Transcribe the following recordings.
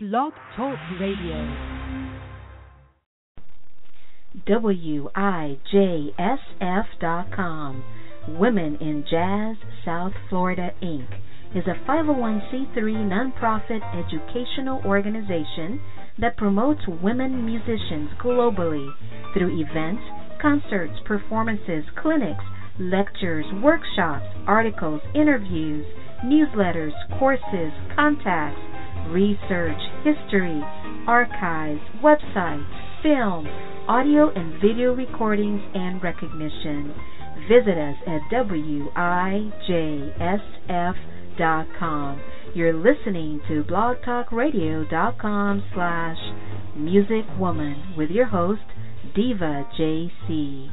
Blog Talk Radio. WIJSF.com. Women in Jazz South Florida Inc. is a 501c3 nonprofit educational organization that promotes women musicians globally through events, concerts, performances, clinics, lectures, workshops, articles, interviews, newsletters, courses, contacts, research, history, archives, websites, film, audio and video recordings, and recognition. Visit us at WIJSF.com. You're listening to blogtalkradio.com slash musicwoman with your host, Diva JC.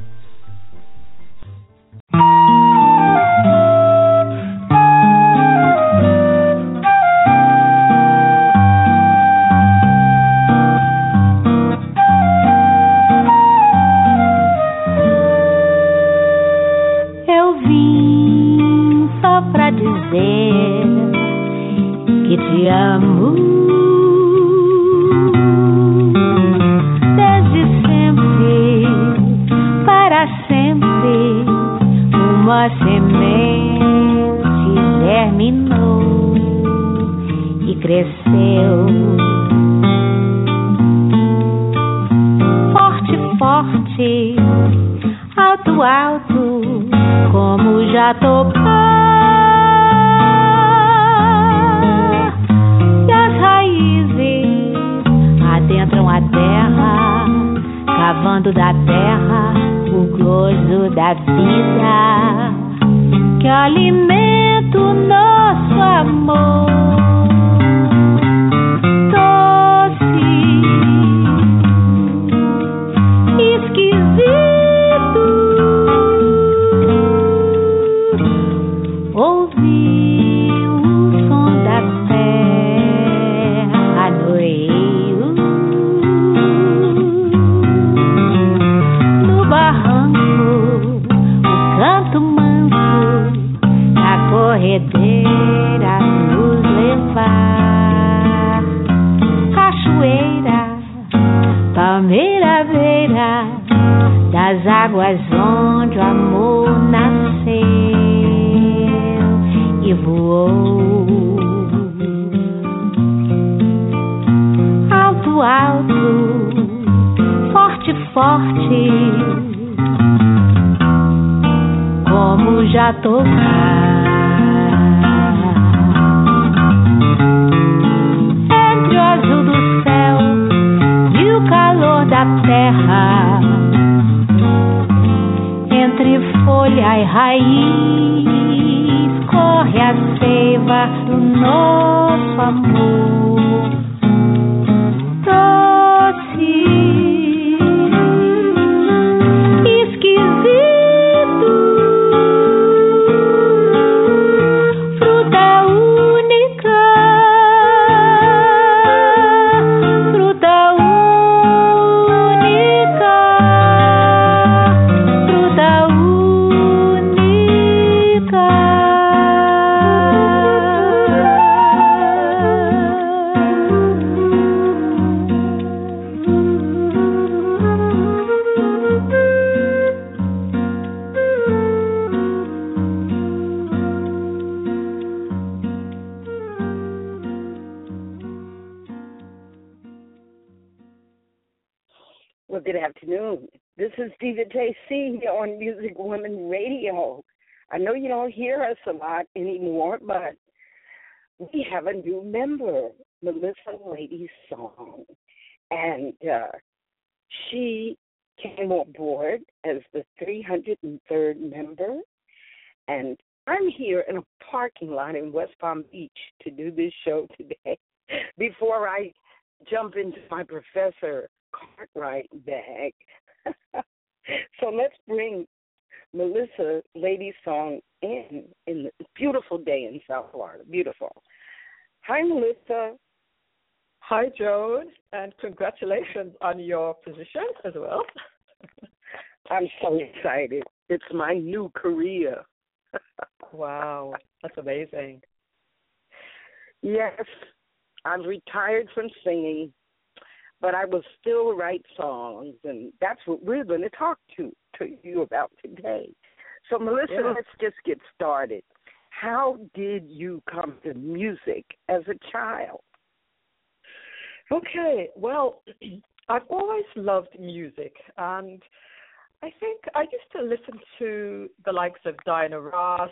Good afternoon. This is Diva JC here on Music Woman Radio. I know you don't hear us a lot anymore, but we have a new member, Millissa Lady Song. And uh, she came on board as the 303rd member. And I'm here in a parking lot in West Palm Beach to do this show today. Before I jump into my Professor Cartwright bag. so let's bring Millissa Lady Song in in the beautiful day in South Florida. Beautiful. Hi, Millissa. Hi, Joan, and congratulations on your position as well. I'm so excited. It's my new career. wow, that's amazing. Yes, I'm retired from singing, but I will still write songs, and that's what we're going to talk to to you about today. So, Millissa, Yeah. let's just get started. How did you come to music as a child? Okay, well, I've always loved music, and I think I used to listen to the likes of Diana Ross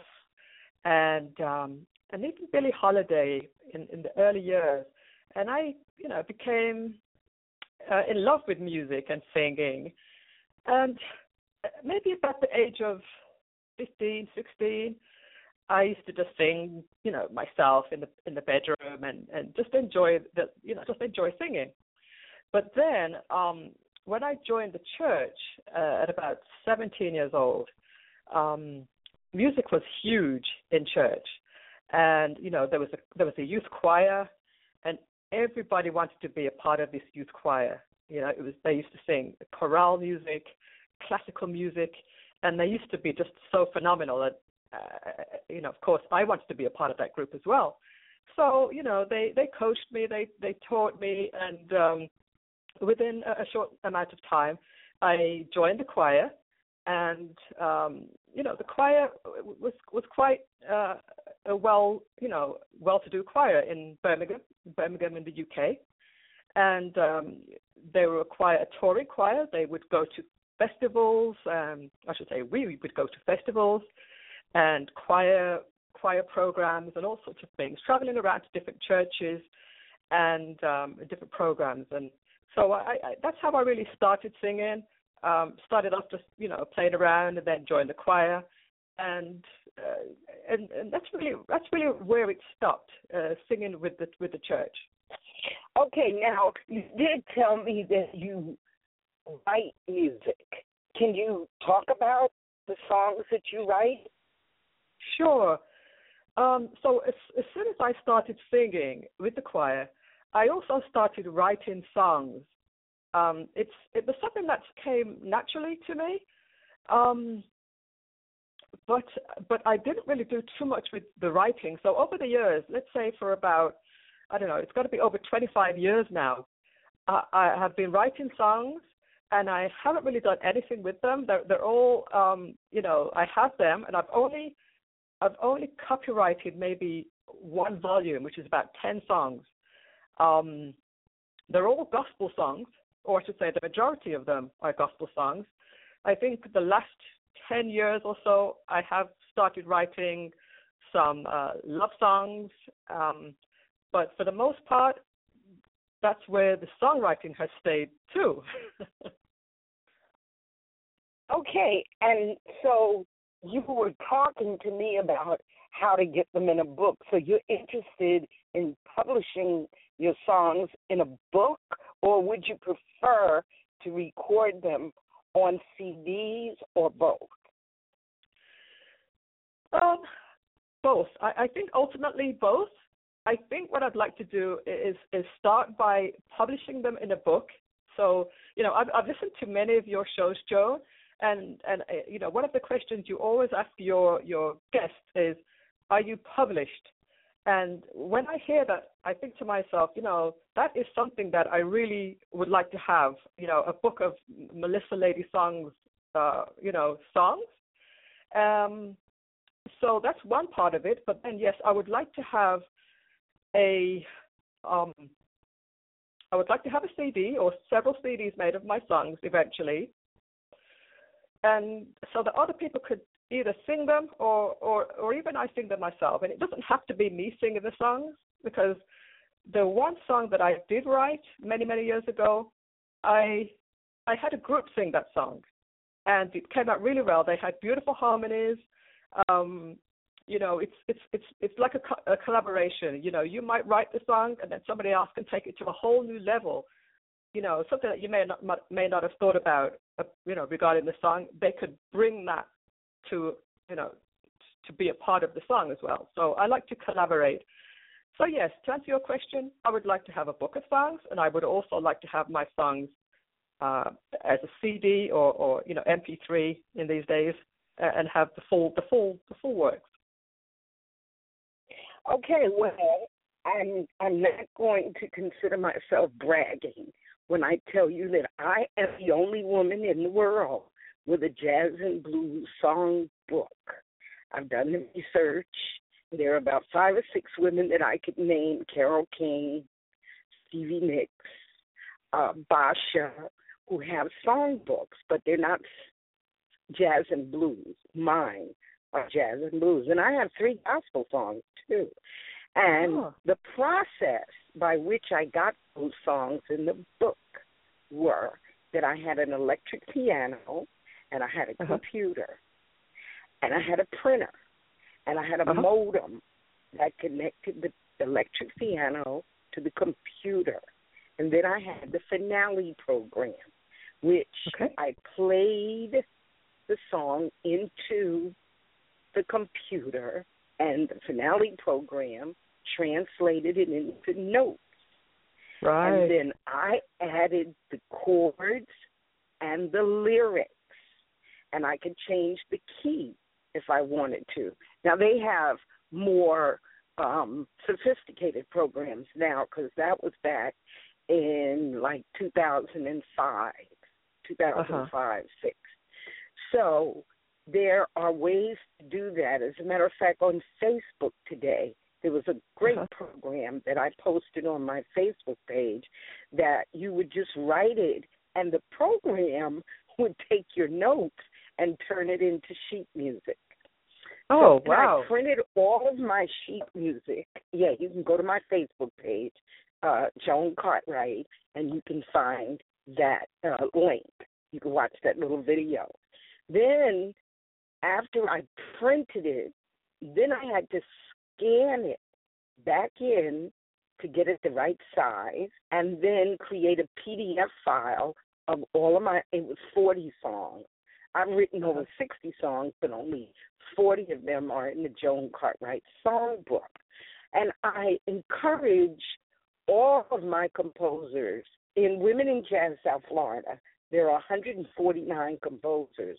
and um, and even Billie Holiday in, in the early years, and I, you know, became uh, in love with music and singing, and maybe about the age of 15, 16, I used to just sing, you know, myself in the in the bedroom and and just enjoy the, you know, just enjoy singing. But then, um, when I joined the church uh, at about 17 years old, um, music was huge in church, and you know there was a there was a youth choir, everybody wanted to be a part of this youth choir. You know, it was they used to sing chorale music, classical music, and they used to be just so phenomenal. And uh, you know, of course, I wanted to be a part of that group as well. So you know, they they coached me, they they taught me, and um, within a, a short amount of time, I joined the choir, and um, you know, the choir was was quite uh, a well you know well-to-do choir in Birmingham, Birmingham in the UK, and um, they were a choir, a Tory choir. They would go to festivals. Um, I should say we would go to festivals and choir choir programs and all sorts of things, traveling around to different churches and um, different programs. And so I, I, that's how I really started singing. Um, started off just you know playing around and then joined the choir, and uh, and, and that's really that's really where it stopped, uh, singing with the with the church. Okay, now you did tell me that you write music. Can you talk about the songs that you write? Sure. Um, so as, as soon as I started singing with the choir, I also started writing songs. Um, it's it was something that came naturally to me, um, but but I didn't really do too much with the writing. So over the years, let's say for about I don't know, it's got to be over 25 years now. I, I have been writing songs, and I haven't really done anything with them. They're they're all um, you know I have them, and I've only I've only copyrighted maybe one volume, which is about 10 songs. Um, they're all gospel songs, or I should say the majority of them are gospel songs. I think the last 10 years or so, I have started writing some uh, love songs, um, but for the most part, that's where the songwriting has stayed too. Okay, and so you were talking to me about how to get them in a book. So you're interested in publishing your songs in a book, or would you prefer to record them on CDs or both? Um, both. I, I think ultimately both. I think what I'd like to do is is start by publishing them in a book. So you know, I've, I've listened to many of your shows, Joe, and and uh, you know, one of the questions you always ask your your guests is, "Are you published?" And when I hear that, I think to myself, you know, that is something that I really would like to have. You know, a book of Millissa Lady songs, uh, you know, songs. Um, so that's one part of it. But then, yes, I would like to have a um, I would like to have a CD or several CDs made of my songs eventually, and so that other people could either sing them or, or or even I sing them myself. And it doesn't have to be me singing the songs because the one song that I did write many many years ago, I I had a group sing that song, and it came out really well. They had beautiful harmonies. Um, you know, it's it's it's it's like a, co- a collaboration. You know, you might write the song, and then somebody else can take it to a whole new level. You know, something that you may not may not have thought about. Uh, you know, regarding the song, they could bring that to you know to be a part of the song as well. So I like to collaborate. So yes, to answer your question, I would like to have a book of songs, and I would also like to have my songs uh, as a CD or, or you know MP3 in these days, uh, and have the full the full the full works. Okay, well, I'm I'm not going to consider myself bragging when I tell you that I am the only woman in the world with a jazz and blues song book. I've done the research. There are about five or six women that I could name: Carole King, Stevie Nicks, uh, Basia, who have song books, but they're not jazz and blues. Mine are jazz and blues, and I have three gospel songs too. And Oh. the process by which I got those songs in the book were that I had an electric piano and I had a Uh-huh. computer and I had a printer and I had a Uh-huh. modem that connected the electric piano to the computer. And then I had the Finale program, which Okay. I played the song into the computer and the Finale program translated it into notes. Right. And then I added the chords and the lyrics. And I could change the key if I wanted to. Now they have more um sophisticated programs now because that was back in like 2005, 2005, 6. So there are ways to do that. As a matter of fact, on Facebook today, there was a great Uh-huh. program that I posted on my Facebook page that you would just write it, and the program would take your notes and turn it into sheet music. oh, So wow. I printed all of my sheet music. Yeah, you can go to my Facebook page, uh, Joan Cartwright, and you can find that uh, link. You can watch that little video. Then, after I printed it, then I had to scan it back in to get it the right size, and then create a PDF file of all of my. It was forty songs. I've written over 60 songs, but only 40 of them are in the Joan Cartwright Songbook. And I encourage all of my composers in Women in Jazz South Florida. There are 149 composers.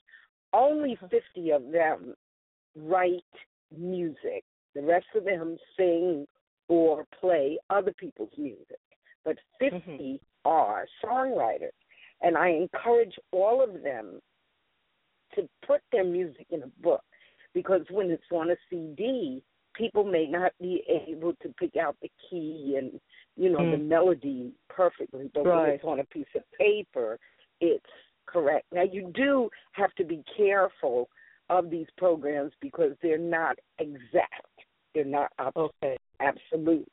Only uh-huh. 50 of them write music. The rest of them sing or play other people's music. But mm-hmm. 50 are songwriters. And I encourage all of them to put their music in a book because when it's on a CD, people may not be able to pick out the key and you know the Mm. melody perfectly, but when it's on a piece of paper, it's correct. Now you do have to be careful of these programs because they're not exact. They're not Okay. absolute.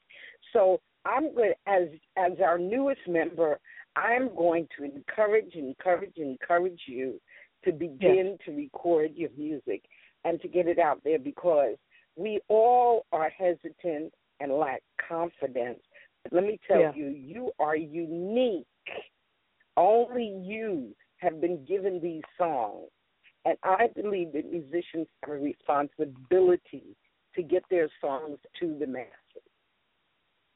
So I'm going as as our newest member, I'm going to encourage, encourage, encourage you to begin to record your music and to get it out there because we all are hesitant and lack confidence. But let me tell Yeah. you, you are unique. Only you have been given these songs. And I believe that musicians have a responsibility to get their songs to the masses.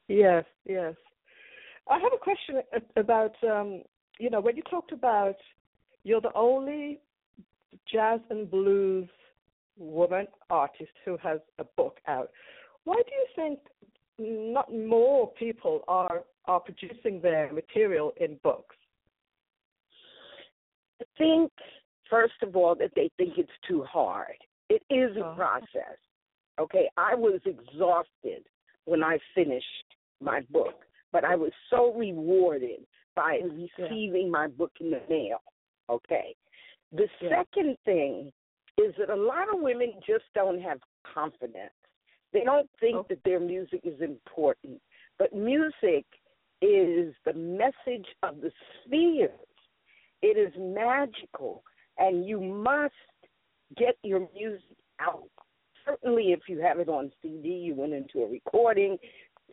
Yes, yes. I have a question about, um, you know, when you talked about you're the only jazz and blues woman artist who has a book out. Why do you think not more people are are producing their material in books? I think, first of all, that they think it's too hard. It is a Oh. process. Okay, I was exhausted when I finished my book, but I was so rewarded by receiving my book in the mail. Okay. The Yeah. second thing is that a lot of women just don't have confidence. They don't think Oh. that their music is important. But music is the message of the spheres. It is magical, and you must get your music out. Certainly, if you have it on CD, you went into a recording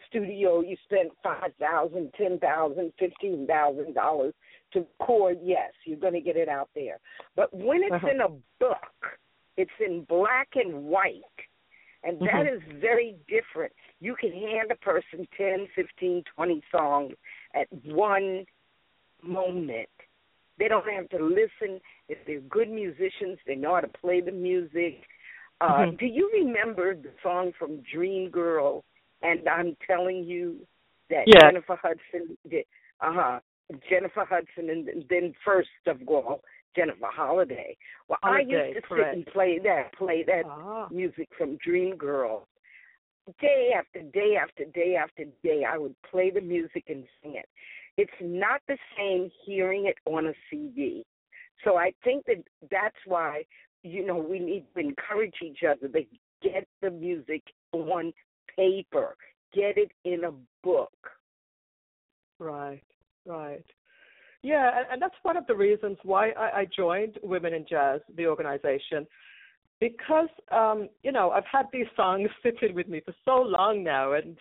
studio, you spent five thousand, ten thousand, fifteen thousand dollars to record. Yes, you're going to get it out there. But when it's Uh-huh. in a book, it's in black and white. And that is very different. You can hand a person 10, 15, 20 songs at one moment. They don't have to listen. If they're good musicians, they know how to play the music. Uh, Mhm. Do you remember the song from Dream Girl, and I'm telling you that Yeah. Jennifer Hudson did. Uh huh. Jennifer Hudson, and then first of all Jennifer Holliday. Well, I used to correct. sit and play that, play that Ah. music from Dream Girl. Day after day after day after day, I would play the music and sing it. It's not the same hearing it on a CD. So I think that that's why, you know, we need to encourage each other to get the music on paper, get it in a book. Right, right. Yeah, and, and that's one of the reasons why I, I joined Women in Jazz, the organization, because um, you know I've had these songs sitting with me for so long now, and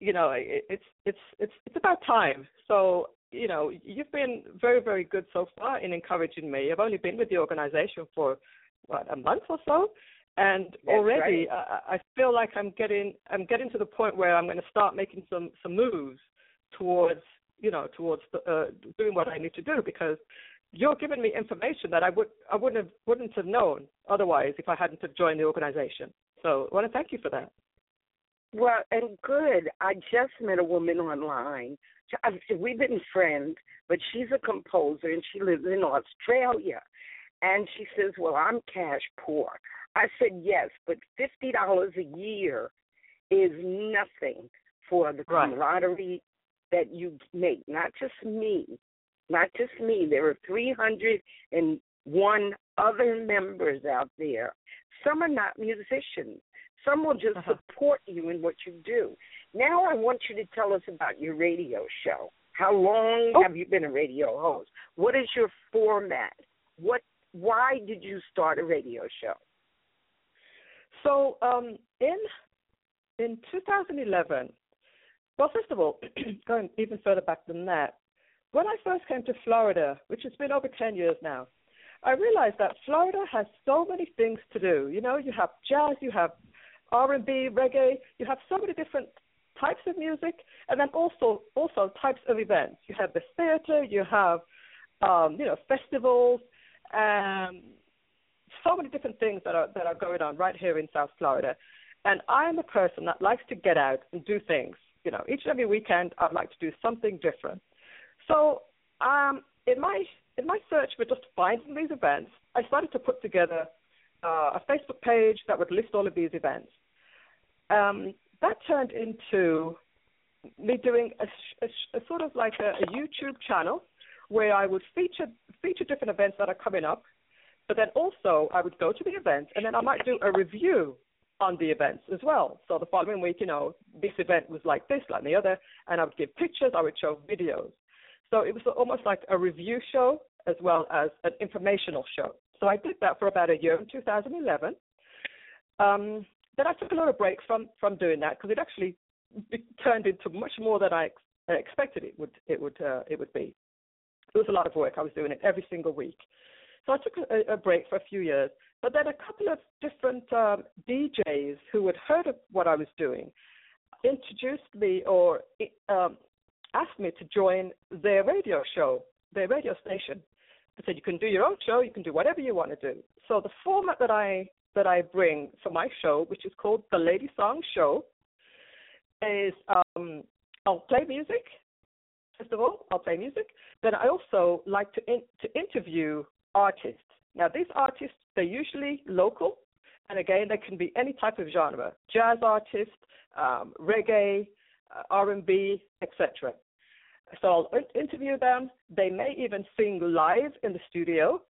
you know it, it's it's it's it's about time. So you know you've been very very good so far in encouraging me. I've only been with the organization for what a month or so, and That's already right. I, I feel like I'm getting I'm getting to the point where I'm going to start making some some moves towards you know towards the, uh, doing what I need to do because you're giving me information that I would I wouldn't have wouldn't have known otherwise if I hadn't have joined the organization. So I want to thank you for that. Well, and good. I just met a woman online. We've been friends, but she's a composer and she lives in Australia. And she says, Well, I'm cash poor. I said, Yes, but $50 a year is nothing for the camaraderie that you make. Not just me, not just me. There are 301 other members out there. Some are not musicians. Some will just Uh-huh. support you in what you do. Now I want you to tell us about your radio show. How long Oh. have you been a radio host? What is your format? What why did you start a radio show? So um, in in 2011, well, first of all, going even further back than that, when I first came to Florida, which has been over 10 years now, I realized that Florida has so many things to do. You know, you have jazz, you have R&B, reggae, you have so many different types of music, and then also also types of events. You have the theater, you have um, you know festivals, um, so many different things that are that are going on right here in South Florida. And I'm a person that likes to get out and do things. You know, each and every weekend I'd like to do something different. So um, in my in my search for just finding these events, I started to put together uh, a Facebook page that would list all of these events. Um, that turned into me doing a, a, a sort of like a, a YouTube channel where I would feature feature different events that are coming up, but then also I would go to the event and then I might do a review on the events as well. So the following week, you know, this event was like this, like the other, and I would give pictures, I would show videos. So it was almost like a review show as well as an informational show. So I did that for about a year in 2011. Um, then I took a little break from from doing that because it actually turned into much more than I ex- expected it would it would uh, it would be. It was a lot of work. I was doing it every single week. So I took a, a break for a few years. But then a couple of different um, DJs who had heard of what I was doing introduced me or um, asked me to join their radio show, their radio station. They said you can do your own show, you can do whatever you want to do. So the format that I that I bring for my show, which is called the Lady Song Show, is um, I'll play music. First of all, I'll play music. Then I also like to in, to interview artists. Now these artists they're usually local, and again they can be any type of genre: jazz artist, um, reggae, uh, R&B, etc. So I'll interview them. They may even sing live in the studio,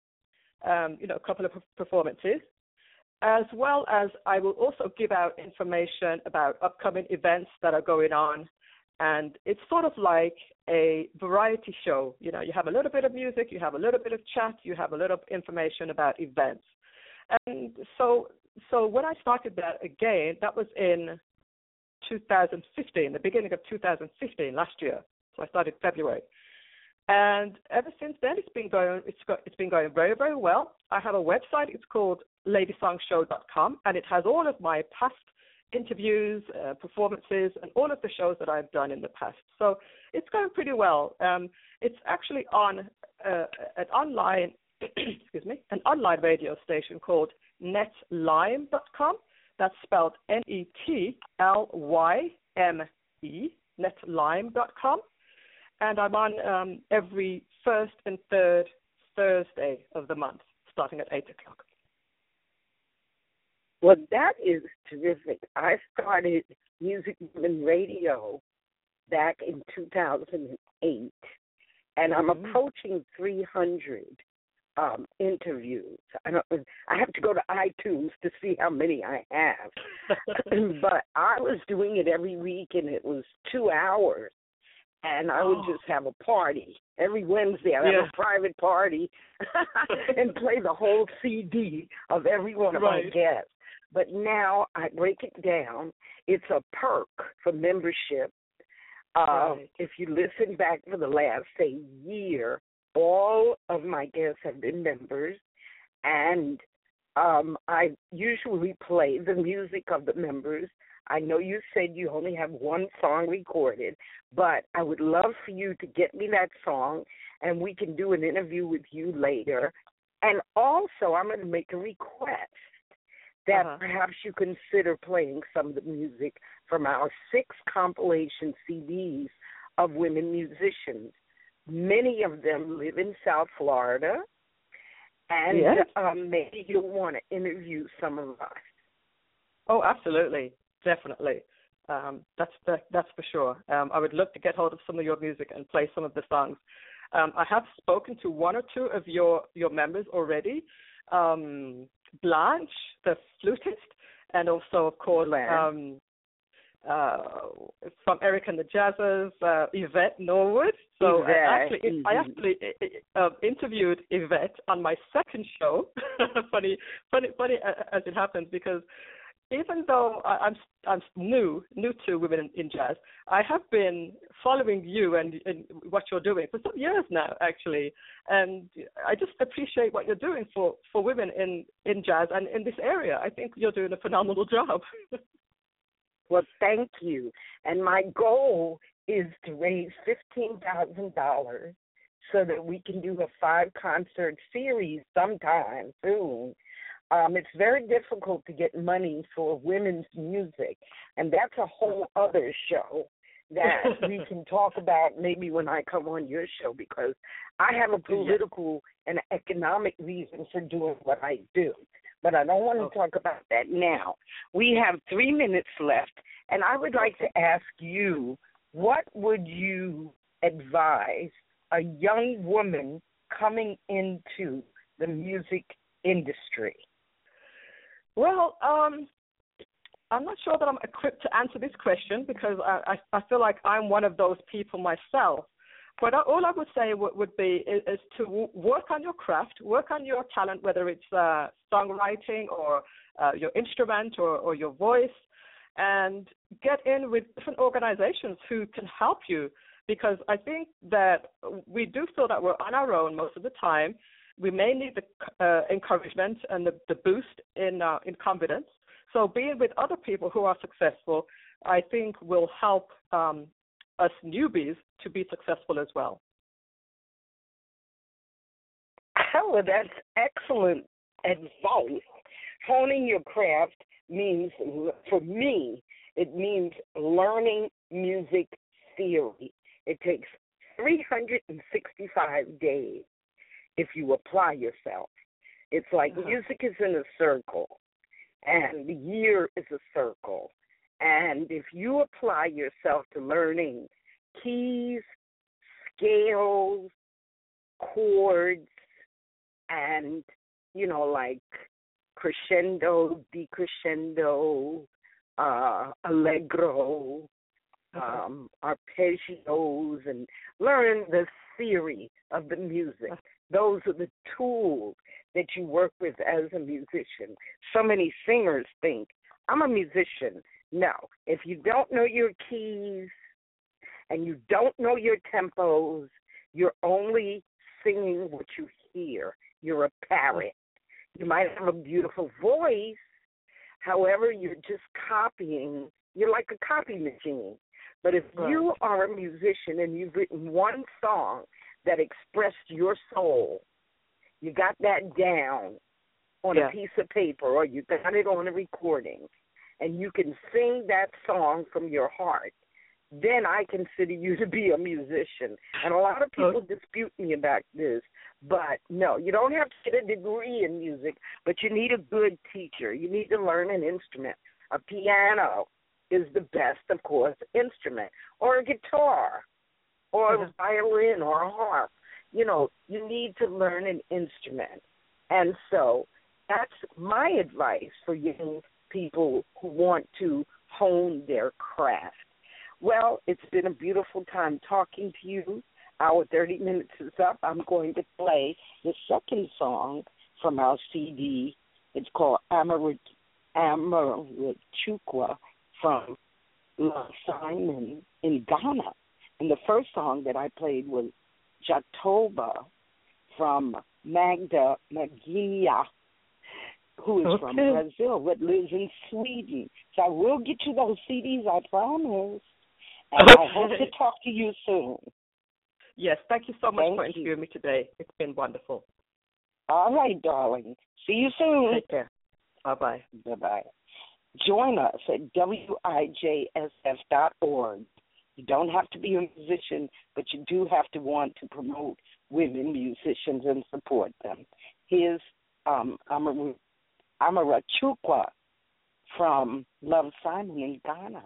um, you know, a couple of performances, as well as I will also give out information about upcoming events that are going on. And it's sort of like a variety show. You know, you have a little bit of music, you have a little bit of chat, you have a little information about events. And so, so when I started that again, that was in 2015, the beginning of 2015, last year. So I started February, and ever since then it's been going it's got, it's been going very very well. I have a website. It's called LadySongShow.com, and it has all of my past interviews, uh, performances, and all of the shows that I've done in the past. So it's going pretty well. Um, it's actually on uh, an online excuse me an online radio station called Netlyme.com. That's spelled N E T L Y M-E, netlyme.com. And I'm on um, every first and third Thursday of the month, starting at 8 o'clock. Well, that is terrific. I started Music Woman Radio back in 2008, and I'm mm-hmm. approaching 300 um, interviews. I don't. I have to go to iTunes to see how many I have, but I was doing it every week, and it was two hours, and I would oh. just have a party every Wednesday. I'd yeah. have a private party and play the whole CD of every one of right. my guests. But now I break it down. It's a perk for membership. Uh, right. If you listen back for the last, say, year, all of my guests have been members, and um, I usually play the music of the members. I know you said you only have one song recorded, but I would love for you to get me that song, and we can do an interview with you later. And also, I'm going to make a request that uh-huh. perhaps you consider playing some of the music from our six compilation CDs of women musicians. Many of them live in South Florida, and yes. um, maybe you'll want to interview some of us. Oh, absolutely, definitely. Um, that's the, that's for sure. Um, I would love to get hold of some of your music and play some of the songs. Um, I have spoken to one or two of your your members already. Um, Blanche, the flutist, and also, of course, um, uh, from Eric and the Jazzers, uh, Yvette Norwood. So Yvette. I actually, mm-hmm. I actually uh, interviewed Yvette on my second show. funny, funny, funny as it happens because even though I, am I'm new new to women in, in, jazz, I have been following you and, and what you're doing for some years now, actually, and I just appreciate what you're doing for for women in in jazz and in this area. I think you're doing a phenomenal job. well, thank you. And my goal is to raise fifteen thousand dollars so that we can do a five concert series sometime soon um, it's very difficult to get money for women's music, and that's a whole other show that we can talk about maybe when I come on your show because I have a political and economic reason for doing what I do. But I don't want to talk about that now. We have three minutes left, and I would like to ask you what would you advise a young woman coming into the music industry? Well, um, I'm not sure that I'm equipped to answer this question because I, I, I feel like I'm one of those people myself. But all I would say would, would be is, is, to work on your craft, work on your talent, whether it's uh, songwriting or uh, your instrument or, or your voice, and get in with different organizations who can help you. Because I think that we do feel that we're on our own most of the time, we may need the uh, encouragement and the, the boost in uh, in confidence. So being with other people who are successful, I think, will help um, us newbies to be successful as well. Oh, that's excellent advice. Honing your craft means, for me, it means learning music theory. It takes 365 days if you apply yourself. It's like uh-huh. music is in a circle, and the year is a circle. And if you apply yourself to learning keys, scales, chords, and, you know, like crescendo, decrescendo, uh, allegro. Um, arpeggios, and learn the theory of the music. Those are the tools that you work with as a musician. So many singers think, I'm a musician. No, if you don't know your keys and you don't know your tempos, you're only singing what you hear. You're a parrot. You might have a beautiful voice, however, you're just copying. You're like a copy machine. But if right. you are a musician and you've written one song that expressed your soul. You got that down on yeah. a piece of paper or you got it on a recording. and you can sing that song from your heart, then I consider you to be a musician. And a lot of oh. people Okay. dispute me about this, but no, you don't have to get a degree in music, but you need a good teacher. You need to learn an instrument. A piano is the best, of course, instrument, or a guitar, or a Mhm. violin, or a harp. You know, you need to learn an instrument. And so that's my advice for young people who want to hone their craft. Well, it's been a beautiful time talking to you. Our 30 minutes is up. I'm going to play the second song from our CD. It's called Amarit- Amarachukwa from Simon in Ghana. And the first song that I played was Jatoba from Magda Magia, who is from Brazil but lives in Sweden. So I will get you those CDs, I promise. And I hope to Okay. talk to you soon. Yes, thank you so much Thank for you. interviewing me today. It's been wonderful. All right, darling. See you soon. Take care. Bye bye. Bye bye. Join us at wijsf.org. You don't have to be a musician, but you do have to want to promote women musicians and support them. Here's um, Amara, Chukwa from Love Simon in Ghana.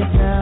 right now.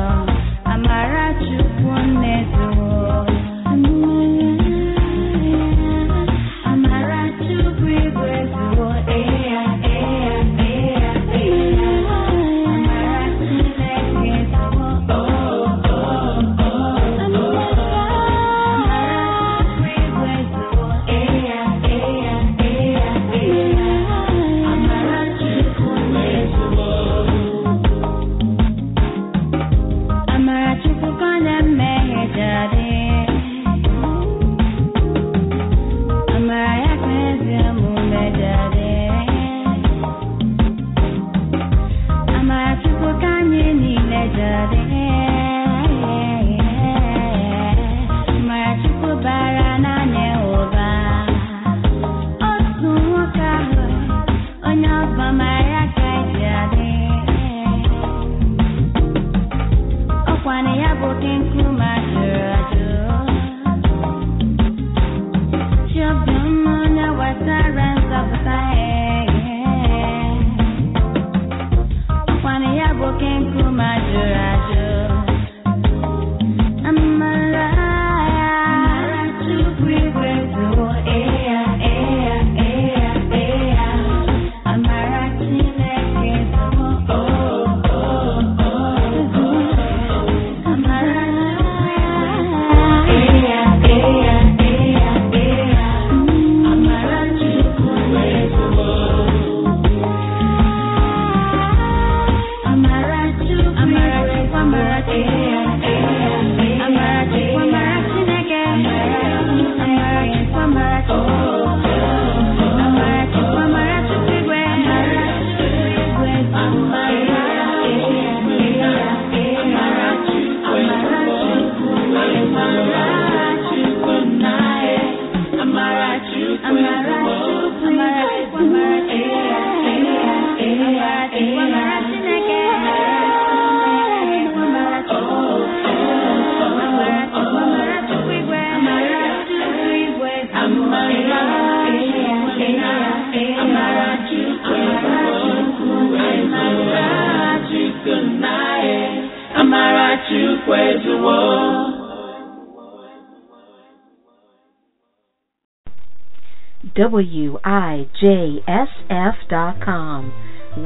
WIJSF.com.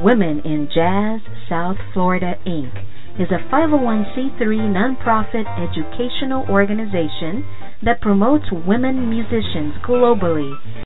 Women in Jazz South Florida Inc. is a 501c3 nonprofit educational organization that promotes women musicians globally